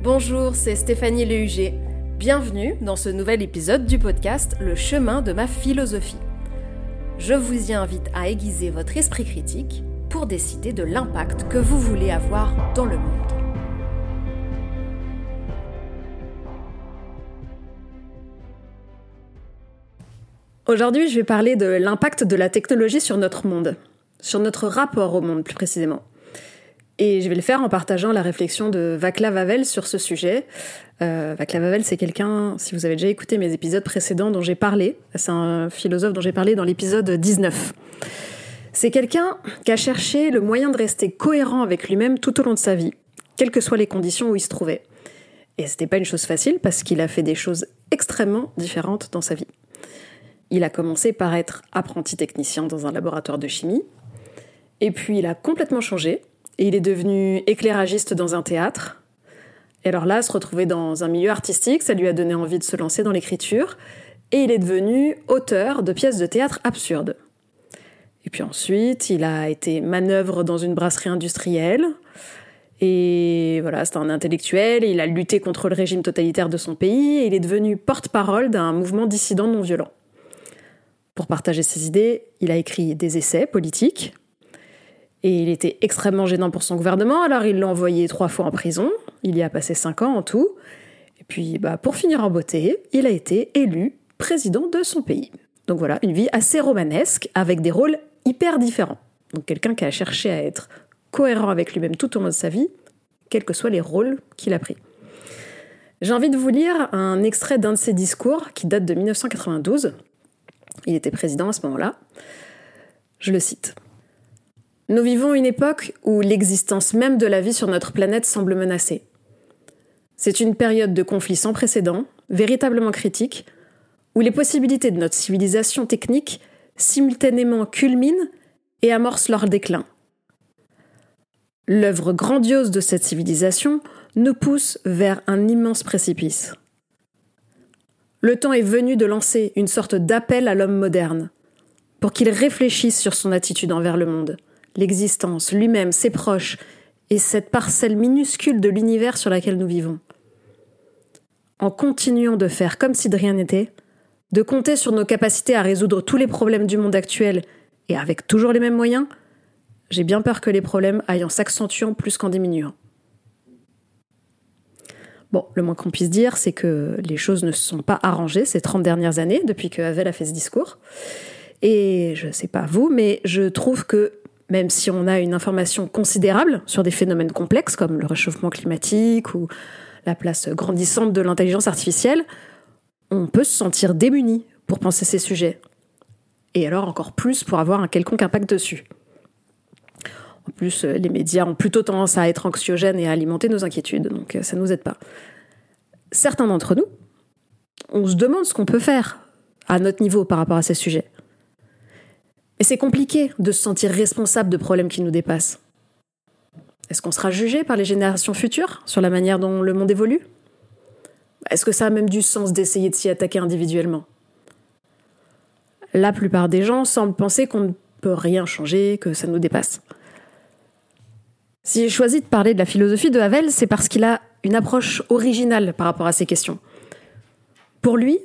Bonjour, c'est Stéphanie Lehuger. Bienvenue dans ce nouvel épisode du podcast Le chemin de ma philosophie. Je vous y invite à aiguiser votre esprit critique pour décider de l'impact que vous voulez avoir dans le monde. Aujourd'hui, je vais parler de l'impact de la technologie sur notre monde, sur notre rapport au monde plus précisément. Et je vais le faire en partageant la réflexion de Vaclav Havel sur ce sujet. Euh, Vaclav Havel, c'est quelqu'un, si vous avez déjà écouté mes épisodes précédents dont j'ai parlé, c'est un philosophe dont j'ai parlé dans l'épisode 19. C'est quelqu'un qui a cherché le moyen de rester cohérent avec lui-même tout au long de sa vie, quelles que soient les conditions où il se trouvait. Et c'était pas une chose facile parce qu'il a fait des choses extrêmement différentes dans sa vie. Il a commencé par être apprenti technicien dans un laboratoire de chimie, et puis il a complètement changé et il est devenu éclairagiste dans un théâtre. Et alors là, se retrouver dans un milieu artistique, ça lui a donné envie de se lancer dans l'écriture. Et il est devenu auteur de pièces de théâtre absurdes. Et puis ensuite, il a été manœuvre dans une brasserie industrielle. Et voilà, c'était un intellectuel, il a lutté contre le régime totalitaire de son pays, et il est devenu porte-parole d'un mouvement dissident non violent. Pour partager ses idées, il a écrit des essais politiques, et il était extrêmement gênant pour son gouvernement, alors il l'a envoyé trois fois en prison. Il y a passé cinq ans en tout. Et puis, bah, pour finir en beauté, il a été élu président de son pays. Donc voilà, une vie assez romanesque, avec des rôles hyper différents. Donc quelqu'un qui a cherché à être cohérent avec lui-même tout au long de sa vie, quels que soient les rôles qu'il a pris. J'ai envie de vous lire un extrait d'un de ses discours qui date de 1992. Il était président à ce moment-là. Je le cite. Nous vivons une époque où l'existence même de la vie sur notre planète semble menacée. C'est une période de conflit sans précédent, véritablement critique, où les possibilités de notre civilisation technique simultanément culminent et amorcent leur déclin. L'œuvre grandiose de cette civilisation nous pousse vers un immense précipice. Le temps est venu de lancer une sorte d'appel à l'homme moderne, pour qu'il réfléchisse sur son attitude envers le monde l'existence, lui-même, ses proches, et cette parcelle minuscule de l'univers sur laquelle nous vivons. En continuant de faire comme si de rien n'était, de compter sur nos capacités à résoudre tous les problèmes du monde actuel, et avec toujours les mêmes moyens, j'ai bien peur que les problèmes aillent en s'accentuant plus qu'en diminuant. Bon, le moins qu'on puisse dire, c'est que les choses ne se sont pas arrangées ces 30 dernières années depuis que Havel a fait ce discours. Et je sais pas vous, mais je trouve que même si on a une information considérable sur des phénomènes complexes comme le réchauffement climatique ou la place grandissante de l'intelligence artificielle, on peut se sentir démuni pour penser ces sujets. Et alors encore plus pour avoir un quelconque impact dessus. En plus, euh, les médias ont plutôt tendance à être anxiogènes et à alimenter nos inquiétudes, donc euh, ça ne nous aide pas. Certains d'entre nous, on se demande ce qu'on peut faire à notre niveau par rapport à ces sujets. Et c'est compliqué de se sentir responsable de problèmes qui nous dépassent. Est-ce qu'on sera jugé par les générations futures sur la manière dont le monde évolue? Est-ce que ça a même du sens d'essayer de s'y attaquer individuellement? La plupart des gens semblent penser qu'on ne peut rien changer, que ça nous dépasse. Si j'ai choisi de parler de la philosophie de Havel, c'est parce qu'il a une approche originale par rapport à ces questions. Pour lui,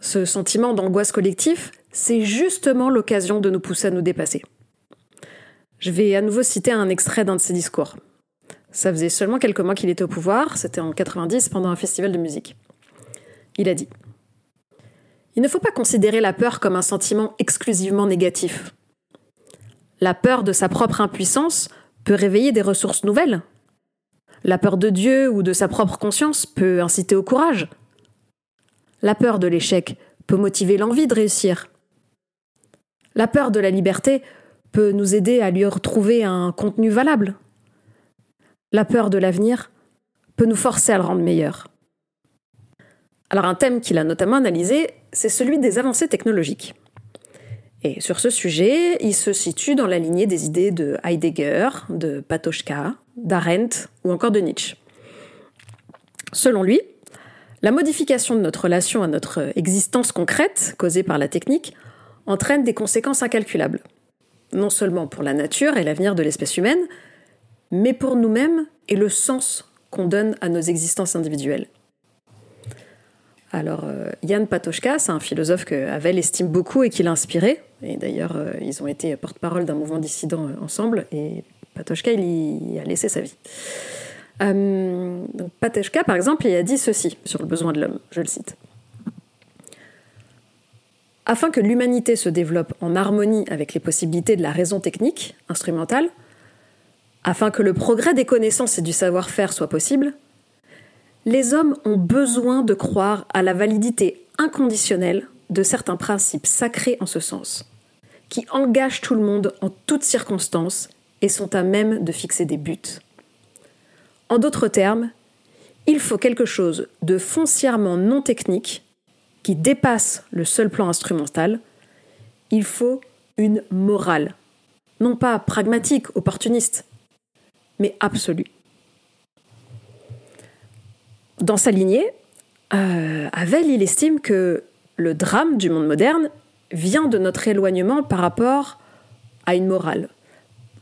ce sentiment d'angoisse collective, c'est justement l'occasion de nous pousser à nous dépasser. Je vais à nouveau citer un extrait d'un de ses discours. Ça faisait seulement quelques mois qu'il était au pouvoir, c'était en 90 pendant un festival de musique. Il a dit Il ne faut pas considérer la peur comme un sentiment exclusivement négatif. La peur de sa propre impuissance peut réveiller des ressources nouvelles. La peur de Dieu ou de sa propre conscience peut inciter au courage. La peur de l'échec peut motiver l'envie de réussir. La peur de la liberté peut nous aider à lui retrouver un contenu valable. La peur de l'avenir peut nous forcer à le rendre meilleur. Alors un thème qu'il a notamment analysé, c'est celui des avancées technologiques. Et sur ce sujet, il se situe dans la lignée des idées de Heidegger, de Patochka, d'Arendt ou encore de Nietzsche. Selon lui, la modification de notre relation à notre existence concrète, causée par la technique, entraîne des conséquences incalculables. Non seulement pour la nature et l'avenir de l'espèce humaine, mais pour nous-mêmes et le sens qu'on donne à nos existences individuelles. Alors, Yann euh, Patochka, c'est un philosophe que Havel estime beaucoup et qui l'a inspiré. Et d'ailleurs, euh, ils ont été porte-parole d'un mouvement dissident euh, ensemble. Et Patochka, il y a laissé sa vie. Patochka, par exemple, il a dit ceci sur le besoin de l'homme. Je le cite. Afin que l'humanité se développe en harmonie avec les possibilités de la raison technique, instrumentale, afin que le progrès des connaissances et du savoir-faire soit possible, les hommes ont besoin de croire à la validité inconditionnelle de certains principes sacrés en ce sens, qui engagent tout le monde en toutes circonstances et sont à même de fixer des buts. En d'autres termes, il faut quelque chose de foncièrement non technique dépasse le seul plan instrumental. Il faut une morale, non pas pragmatique, opportuniste, mais absolue. Dans sa lignée, euh, il estime que le drame du monde moderne vient de notre éloignement par rapport à une morale.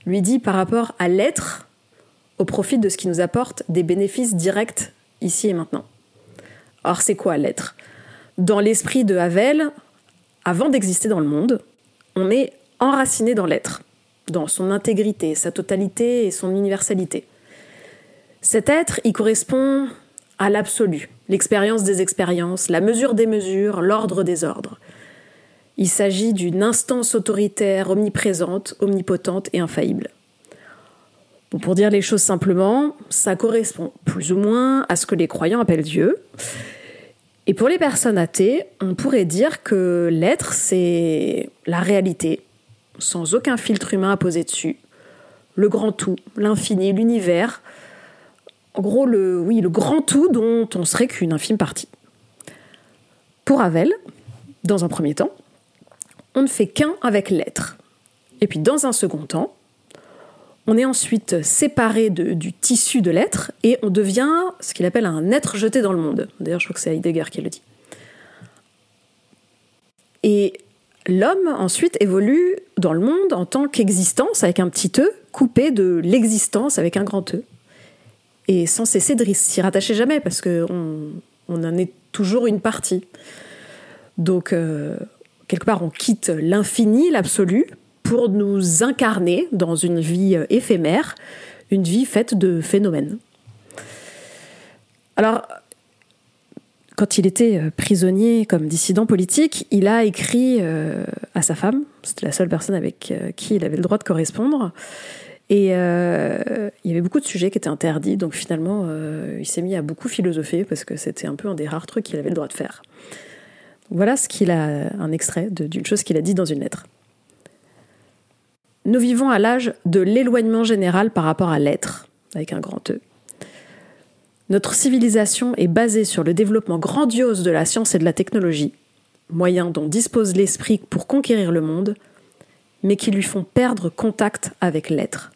Lui dit par rapport à l'être au profit de ce qui nous apporte des bénéfices directs ici et maintenant. Or, c'est quoi l'être? Dans l'esprit de Havel, avant d'exister dans le monde, on est enraciné dans l'être, dans son intégrité, sa totalité et son universalité. Cet être, il correspond à l'absolu, l'expérience des expériences, la mesure des mesures, l'ordre des ordres. Il s'agit d'une instance autoritaire omniprésente, omnipotente et infaillible. pour dire les choses simplement, ça correspond plus ou moins à ce que les croyants appellent Dieu. Et pour les personnes athées, on pourrait dire que l'être, c'est la réalité, sans aucun filtre humain à poser dessus. Le grand tout, l'infini, l'univers, en gros, le, oui, le grand tout dont on serait qu'une infime partie. Pour Havel, dans un premier temps, on ne fait qu'un avec l'être. Et puis dans un second temps, on est ensuite séparé du tissu de l'être et on devient ce qu'il appelle un être jeté dans le monde. D'ailleurs, je crois que c'est Heidegger qui le dit. Et l'homme ensuite évolue dans le monde en tant qu'existence avec un petit e coupé de l'existence avec un grand e et sans cesser de s'y rattacher jamais parce qu'on on en est toujours une partie. Donc, euh, quelque part, on quitte l'infini, l'absolu, pour nous incarner dans une vie euh, éphémère, une vie faite de phénomènes. Alors, quand il était euh, prisonnier comme dissident politique, il a écrit à sa femme, c'était la seule personne avec qui il avait le droit de correspondre, et euh, il y avait beaucoup de sujets qui étaient interdits, donc finalement, euh, il s'est mis à beaucoup philosopher parce que c'était un peu un des rares trucs qu'il avait le droit de faire. Voilà ce qu'il a, un extrait d'une chose qu'il a dit dans une lettre. Nous vivons à l'âge de l'éloignement général par rapport à l'être, avec un grand E. Notre civilisation est basée sur le développement grandiose de la science et de la technologie, moyens dont dispose l'esprit pour conquérir le monde, mais qui lui font perdre contact avec l'être.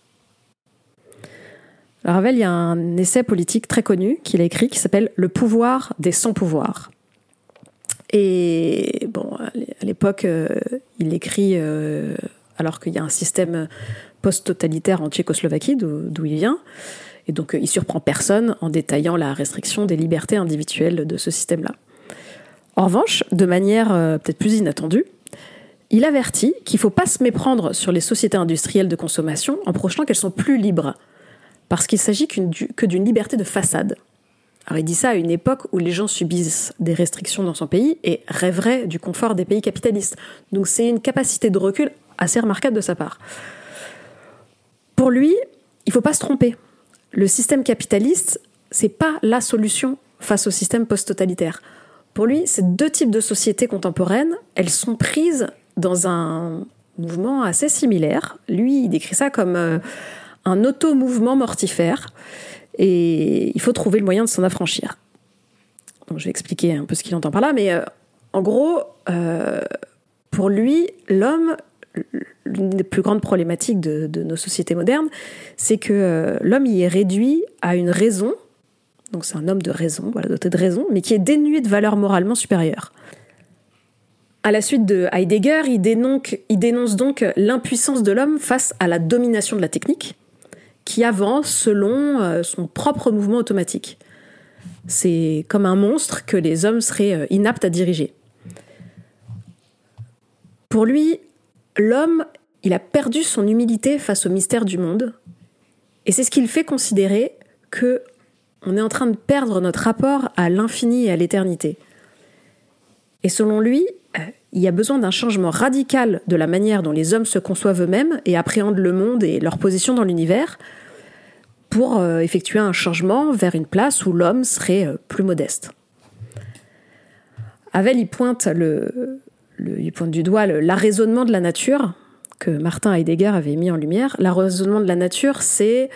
Ravel, il y a un essai politique très connu qu'il a écrit qui s'appelle Le pouvoir des sans-pouvoirs. Et bon, à l'époque, euh, il écrit euh, alors qu'il y a un système post-totalitaire en Tchécoslovaquie, d'où il vient. Et donc, il surprend personne en détaillant la restriction des libertés individuelles de ce système-là. En revanche, de manière euh, peut-être plus inattendue, il avertit qu'il ne faut pas se méprendre sur les sociétés industrielles de consommation en projetant qu'elles sont plus libres parce qu'il s'agit que d'une liberté de façade. Alors il dit ça à une époque où les gens subissent des restrictions dans son pays et rêveraient du confort des pays capitalistes. Donc c'est une capacité de recul assez remarquable de sa part. Pour lui, il ne faut pas se tromper. Le système capitaliste, c'est pas la solution face au système post-totalitaire. Pour lui, ces deux types de sociétés contemporaines, elles sont prises dans un mouvement assez similaire. Lui, il décrit ça comme euh, un auto-mouvement mortifère et il faut trouver le moyen de s'en affranchir. Donc, je vais expliquer un peu ce qu'il entend par là, mais euh, en gros, euh, pour lui, l'homme, l'une des plus grandes problématiques de, nos sociétés modernes, c'est que euh, l'homme y est réduit à une raison, donc c'est un homme de raison, voilà, doté de raison, mais qui est dénué de valeur moralement supérieure. À la suite de Heidegger, il dénonce donc l'impuissance de l'homme face à la domination de la technique, qui avance selon euh, son propre mouvement automatique. C'est comme un monstre que les hommes seraient euh, inaptes à diriger. Pour lui, l'homme, il a perdu son humilité face au mystère du monde, et c'est ce qui le fait considérer que on est en train de perdre notre rapport à l'infini et à l'éternité. Et selon lui, euh, il y a besoin d'un changement radical de la manière dont les hommes se conçoivent eux-mêmes et appréhendent le monde et leur position dans l'univers pour euh, effectuer un changement vers une place où l'homme serait euh, plus modeste. Havel y pointe, le, il pointe du doigt l'arraisonnement de la nature que Martin Heidegger avait mis en lumière. L'arraisonnement de la nature, c'est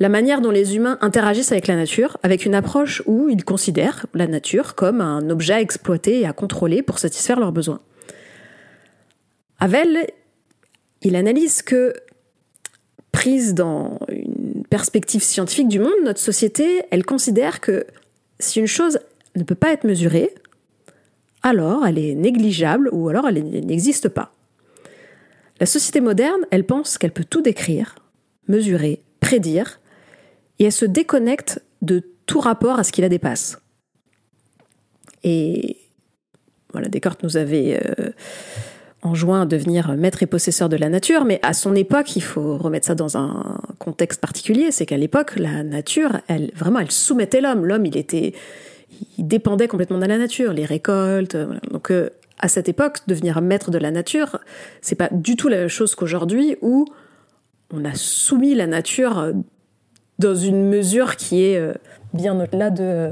la manière dont les humains interagissent avec la nature, avec une approche où ils considèrent la nature comme un objet à exploiter et à contrôler pour satisfaire leurs besoins. Havel, il analyse que, prise dans une perspective scientifique du monde, notre société, elle considère que si une chose ne peut pas être mesurée, alors elle est négligeable ou alors elle n'existe pas. La société moderne, elle pense qu'elle peut tout décrire, mesurer, prédire, et elle se déconnecte de tout rapport à ce qui la dépasse. Et voilà, Descartes nous avait euh, enjoint à devenir maître et possesseur de la nature, mais à son époque, il faut remettre ça dans un contexte particulier, c'est qu'à l'époque, la nature, elle vraiment, elle soumettait l'homme. L'homme, il était, dépendait complètement de la nature, les récoltes. Donc, euh, à cette époque, devenir maître de la nature, c'est pas du tout la même chose qu'aujourd'hui où on a soumis la nature dans une mesure qui est euh, bien au-delà de euh,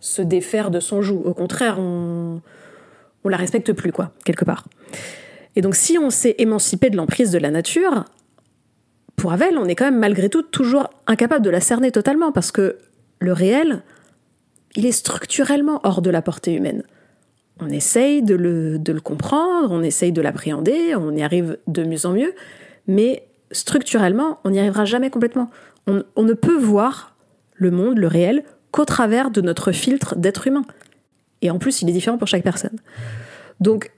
se défaire de son joug. Au contraire, on, on la respecte plus, quoi, quelque part. Et donc, si on s'est émancipé de l'emprise de la nature, pour Havel, on est quand même malgré tout toujours incapable de la cerner totalement, parce que le réel, il est structurellement hors de la portée humaine. On essaye de le, comprendre, on essaye de l'appréhender, on y arrive de mieux en mieux, mais structurellement, on n'y arrivera jamais complètement on, ne peut voir le monde, le réel, qu'au travers de notre filtre d'être humain. Et en plus, il est différent pour chaque personne. Donc,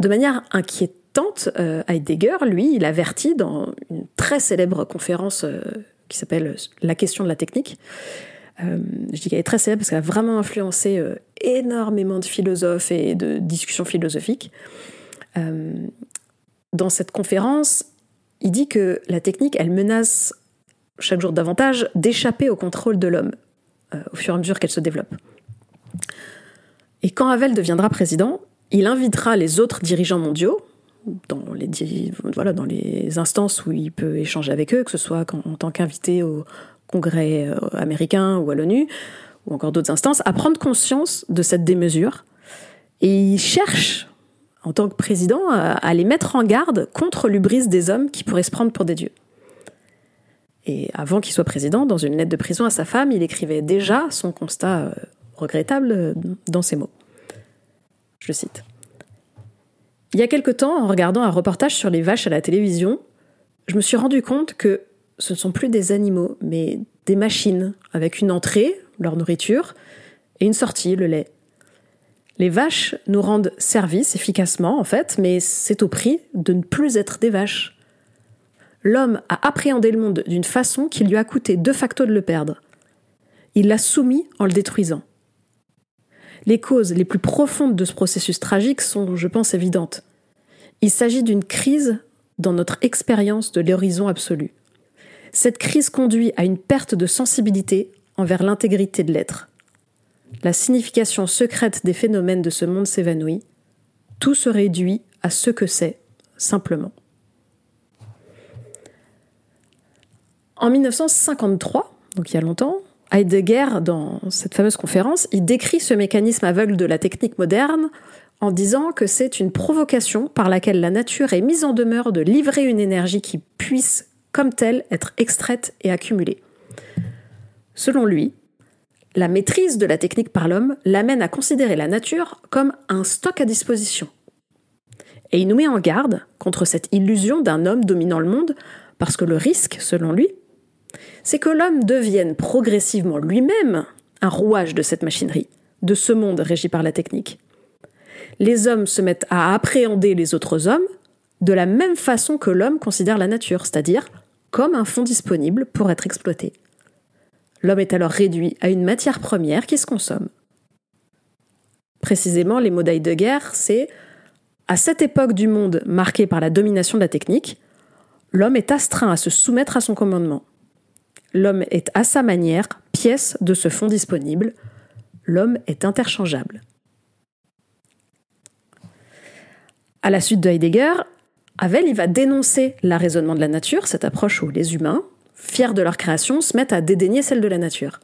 de manière inquiétante, euh, Heidegger, lui, il avertit dans une très célèbre conférence euh, qui s'appelle La question de la technique. Euh, je dis qu'elle est très célèbre parce qu'elle a vraiment influencé énormément de philosophes et de discussions philosophiques. dans cette conférence, il dit que la technique, elle menace chaque jour davantage d'échapper au contrôle de l'homme euh, au fur et à mesure qu'elle se développe. Et quand Havel deviendra président, il invitera les autres dirigeants mondiaux dans les instances où il peut échanger avec eux, que ce soit en tant qu'invité au Congrès euh, américain ou à l'ONU, ou encore d'autres instances, à prendre conscience de cette démesure. Et il cherche, en tant que président, à les mettre en garde contre l'ubris des hommes qui pourraient se prendre pour des dieux. Et avant qu'il soit président, dans une lettre de prison à sa femme, il écrivait déjà son constat euh, regrettable euh, dans ces mots. Je cite. Il y a quelque temps, en regardant un reportage sur les vaches à la télévision, je me suis rendu compte que ce ne sont plus des animaux, mais des machines, avec une entrée, leur nourriture, et une sortie, le lait. Les vaches nous rendent service efficacement, en fait, mais c'est au prix de ne plus être des vaches l'homme a appréhendé le monde d'une façon qui lui a coûté de facto de le perdre. Il l'a soumis en le détruisant. Les causes les plus profondes de ce processus tragique sont, je pense, évidentes. Il s'agit d'une crise dans notre expérience de l'horizon absolu. Cette crise conduit à une perte de sensibilité envers l'intégrité de l'être. La signification secrète des phénomènes de ce monde s'évanouit. Tout se réduit à ce que c'est, simplement. En 1953, donc il y a longtemps, Heidegger, dans cette fameuse conférence, il décrit ce mécanisme aveugle de la technique moderne en disant que c'est une provocation par laquelle la nature est mise en demeure de livrer une énergie qui puisse, comme telle, être extraite et accumulée. Selon lui, la maîtrise de la technique par l'homme l'amène à considérer la nature comme un stock à disposition. Et il nous met en garde contre cette illusion d'un homme dominant le monde, parce que le risque, selon lui, c'est que l'homme devienne progressivement lui-même un rouage de cette machinerie, de ce monde régi par la technique. Les hommes se mettent à appréhender les autres hommes de la même façon que l'homme considère la nature, c'est-à-dire comme un fonds disponible pour être exploité. L'homme est alors réduit à une matière première qui se consomme. Précisément, les mots guerre, c'est à cette époque du monde marquée par la domination de la technique, l'homme est astreint à se soumettre à son commandement. L'homme est à sa manière pièce de ce fonds disponible. L'homme est interchangeable. À la suite de Heidegger, Havel il va dénoncer l'arraisonnement de la nature, cette approche où les humains, fiers de leur création, se mettent à dédaigner celle de la nature.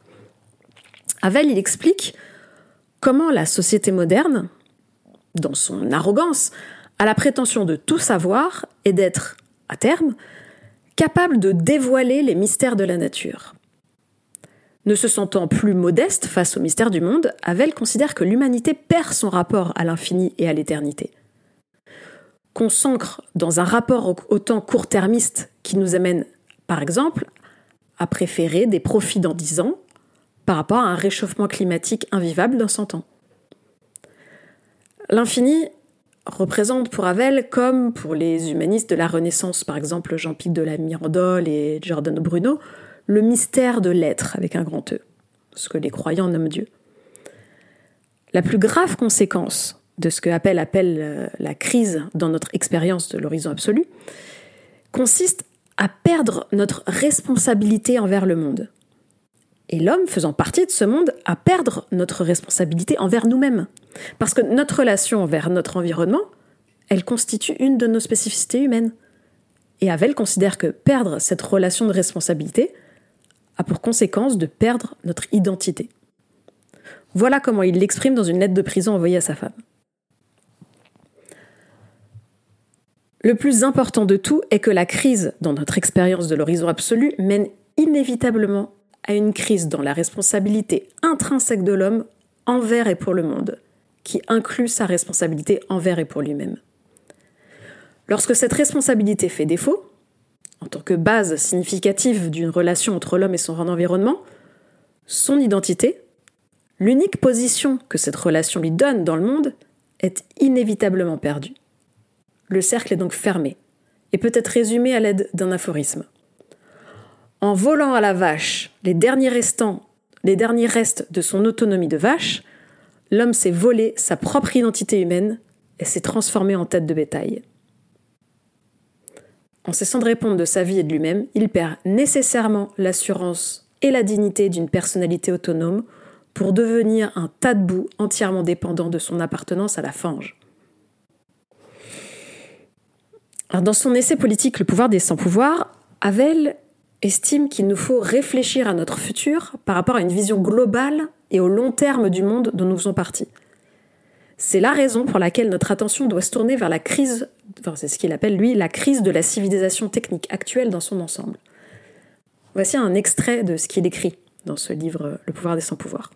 Havel explique comment la société moderne, dans son arrogance, a la prétention de tout savoir et d'être, à terme, capable de dévoiler les mystères de la nature. Ne se sentant plus modeste face aux mystères du monde, Havel considère que l'humanité perd son rapport à l'infini et à l'éternité. Qu'on s'ancre dans un rapport au temps court-termiste qui nous amène, par exemple, à préférer des profits dans dix ans par rapport à un réchauffement climatique invivable dans 100 ans. L'infini représente pour Havel, comme pour les humanistes de la Renaissance, par exemple Jean-Pic de la Mirandole et Giordano Bruno, le mystère de l'être avec un grand E, ce que les croyants nomment Dieu. La plus grave conséquence de ce que Appel appelle euh, la crise dans notre expérience de l'horizon absolu consiste à perdre notre responsabilité envers le monde. Et l'homme, faisant partie de ce monde, à perdre notre responsabilité envers nous-mêmes. Parce que notre relation envers notre environnement, elle constitue une de nos spécificités humaines. Et Havel considère que perdre cette relation de responsabilité a pour conséquence de perdre notre identité. Voilà comment il l'exprime dans une lettre de prison envoyée à sa femme. Le plus important de tout est que la crise dans notre expérience de l'horizon absolu mène inévitablement à une crise dans la responsabilité intrinsèque de l'homme envers et pour le monde, qui inclut sa responsabilité envers et pour lui-même. Lorsque cette responsabilité fait défaut, en tant que base significative d'une relation entre l'homme et son environnement, son identité, l'unique position que cette relation lui donne dans le monde, est inévitablement perdue. Le cercle est donc fermé et peut être résumé à l'aide d'un aphorisme. En volant à la vache les derniers restants, les derniers restes de son autonomie de vache, l'homme s'est volé sa propre identité humaine et s'est transformé en tête de bétail. En cessant de répondre de sa vie et de lui-même, il perd nécessairement l'assurance et la dignité d'une personnalité autonome pour devenir un tas de boue entièrement dépendant de son appartenance à la fange. Dans son essai politique Le pouvoir des sans-pouvoirs, Havel estime qu'il nous faut réfléchir à notre futur par rapport à une vision globale et au long terme du monde dont nous faisons partie. C'est la raison pour laquelle notre attention doit se tourner vers la crise, enfin c'est ce qu'il appelle lui la crise de la civilisation technique actuelle dans son ensemble. Voici un extrait de ce qu'il écrit dans ce livre Le pouvoir des sans-pouvoirs.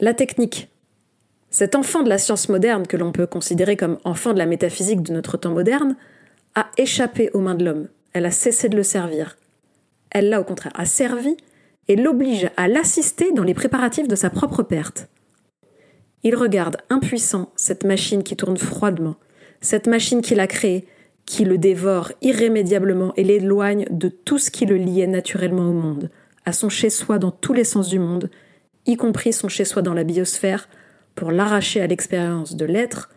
La technique, cet enfant de la science moderne que l'on peut considérer comme enfant de la métaphysique de notre temps moderne, a échappé aux mains de l'homme elle a cessé de le servir. Elle l'a au contraire asservi et l'oblige à l'assister dans les préparatifs de sa propre perte. Il regarde impuissant cette machine qui tourne froidement, cette machine qu'il a créée, qui le dévore irrémédiablement et l'éloigne de tout ce qui le liait naturellement au monde, à son chez-soi dans tous les sens du monde, y compris son chez-soi dans la biosphère, pour l'arracher à l'expérience de l'être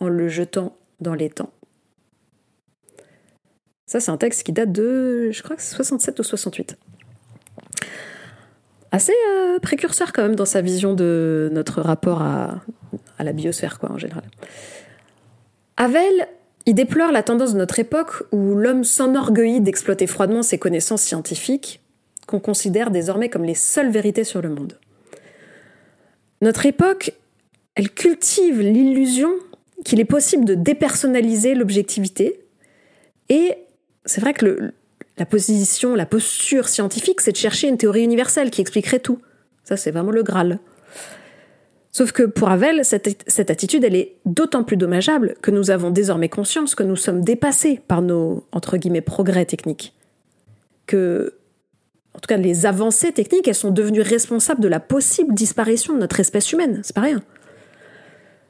en le jetant dans les temps. Ça, c'est un texte qui date de, je crois que c'est 67 ou 68. Assez euh, précurseur quand même dans sa vision de notre rapport à, la biosphère, quoi, en général. Havel, il déplore la tendance de notre époque où l'homme s'enorgueillit d'exploiter froidement ses connaissances scientifiques, qu'on considère désormais comme les seules vérités sur le monde. Notre époque, elle cultive l'illusion qu'il est possible de dépersonnaliser l'objectivité et c'est vrai que la position, la posture scientifique, c'est de chercher une théorie universelle qui expliquerait tout. Ça, c'est vraiment le Graal. Sauf que pour Havel, cette, attitude, elle est d'autant plus dommageable que nous avons désormais conscience que nous sommes dépassés par nos, entre guillemets, progrès techniques. Que, en tout cas, les avancées techniques, elles sont devenues responsables de la possible disparition de notre espèce humaine. C'est pas rien.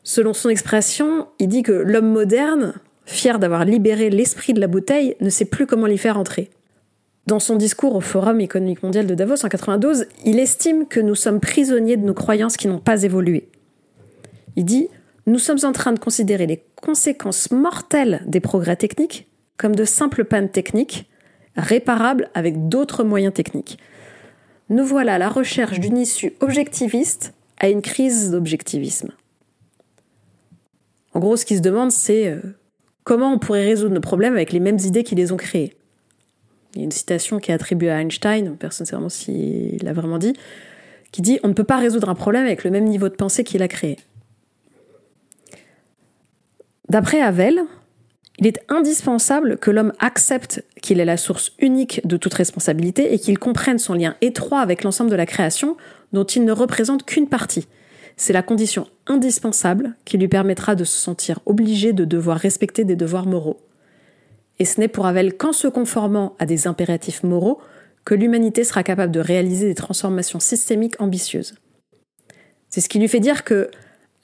Selon son expression, il dit que l'homme moderne, fier d'avoir libéré l'esprit de la bouteille, ne sait plus comment l'y faire entrer. Dans son discours au Forum économique mondial de Davos en 92, il estime que nous sommes prisonniers de nos croyances qui n'ont pas évolué. Il dit Nous sommes en train de considérer les conséquences mortelles des progrès techniques comme de simples pannes techniques, réparables avec d'autres moyens techniques. Nous voilà à la recherche d'une issue objectiviste à une crise d'objectivisme. En gros, ce qu'il se demande, c'est euh, comment on pourrait résoudre nos problèmes avec les mêmes idées qui les ont créés. Il y a une citation qui est attribuée à Einstein, personne ne sait vraiment s'il l'a vraiment dit, qui dit On ne peut pas résoudre un problème avec le même niveau de pensée qu'il a créé. D'après Havel, il est indispensable que l'homme accepte qu'il est la source unique de toute responsabilité et qu'il comprenne son lien étroit avec l'ensemble de la création dont il ne représente qu'une partie. C'est la condition indispensable qui lui permettra de se sentir obligé de devoir respecter des devoirs moraux. Et ce n'est pour Havel qu'en se conformant à des impératifs moraux que l'humanité sera capable de réaliser des transformations systémiques ambitieuses. C'est ce qui lui fait dire que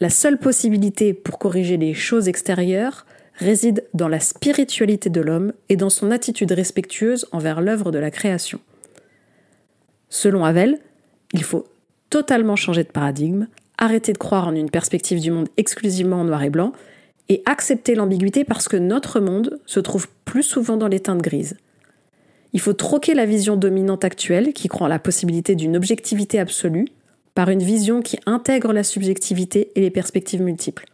la seule possibilité pour corriger les choses extérieures réside dans la spiritualité de l'homme et dans son attitude respectueuse envers l'œuvre de la création. Selon Havel, il faut totalement changer de paradigme, arrêter de croire en une perspective du monde exclusivement en noir et blanc, et accepter l'ambiguïté parce que notre monde se trouve plus souvent dans les teintes grises. Il faut troquer la vision dominante actuelle qui croit en la possibilité d'une objectivité absolue par une vision qui intègre la subjectivité et les perspectives multiples.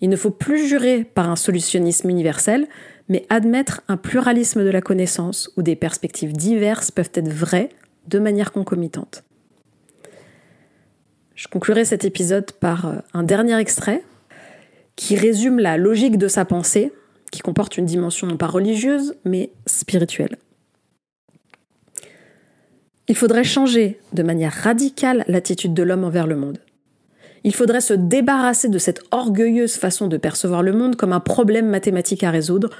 Il ne faut plus jurer par un solutionnisme universel, mais admettre un pluralisme de la connaissance où des perspectives diverses peuvent être vraies de manière concomitante. Je conclurai cet épisode par euh, un dernier extrait qui résume la logique de sa pensée, qui comporte une dimension non pas religieuse, mais spirituelle. Il faudrait changer de manière radicale l'attitude de l'homme envers le monde. Il faudrait se débarrasser de cette orgueilleuse façon de percevoir le monde comme un problème mathématique à résoudre,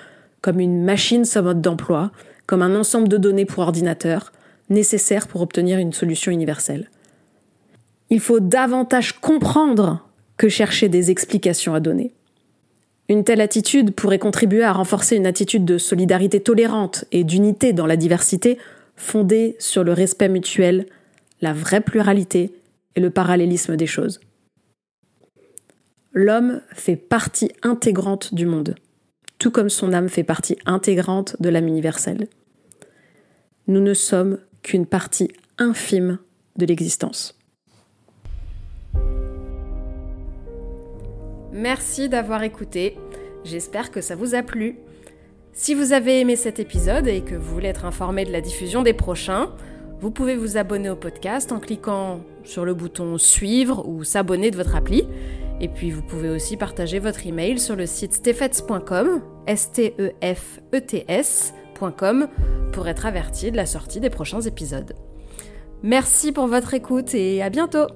comme une machine sans mode d'emploi, comme un ensemble de données pour ordinateur, nécessaires pour obtenir une solution universelle. Il faut davantage comprendre que chercher des explications à donner. Une telle attitude pourrait contribuer à renforcer une attitude de solidarité tolérante et d'unité dans la diversité, fondée sur le respect mutuel, la vraie pluralité et le parallélisme des choses. L'homme fait partie intégrante du monde, tout comme son âme fait partie intégrante de l'âme universelle. Nous ne sommes qu'une partie infime de l'existence. Merci d'avoir écouté. J'espère que ça vous a plu. Si vous avez aimé cet épisode et que vous voulez être informé de la diffusion des prochains, vous pouvez vous abonner au podcast en cliquant sur le bouton suivre ou s'abonner de votre appli. Et puis vous pouvez aussi partager votre email sur le site stefets.com, s e e pour être averti de la sortie des prochains épisodes. Merci pour votre écoute et à bientôt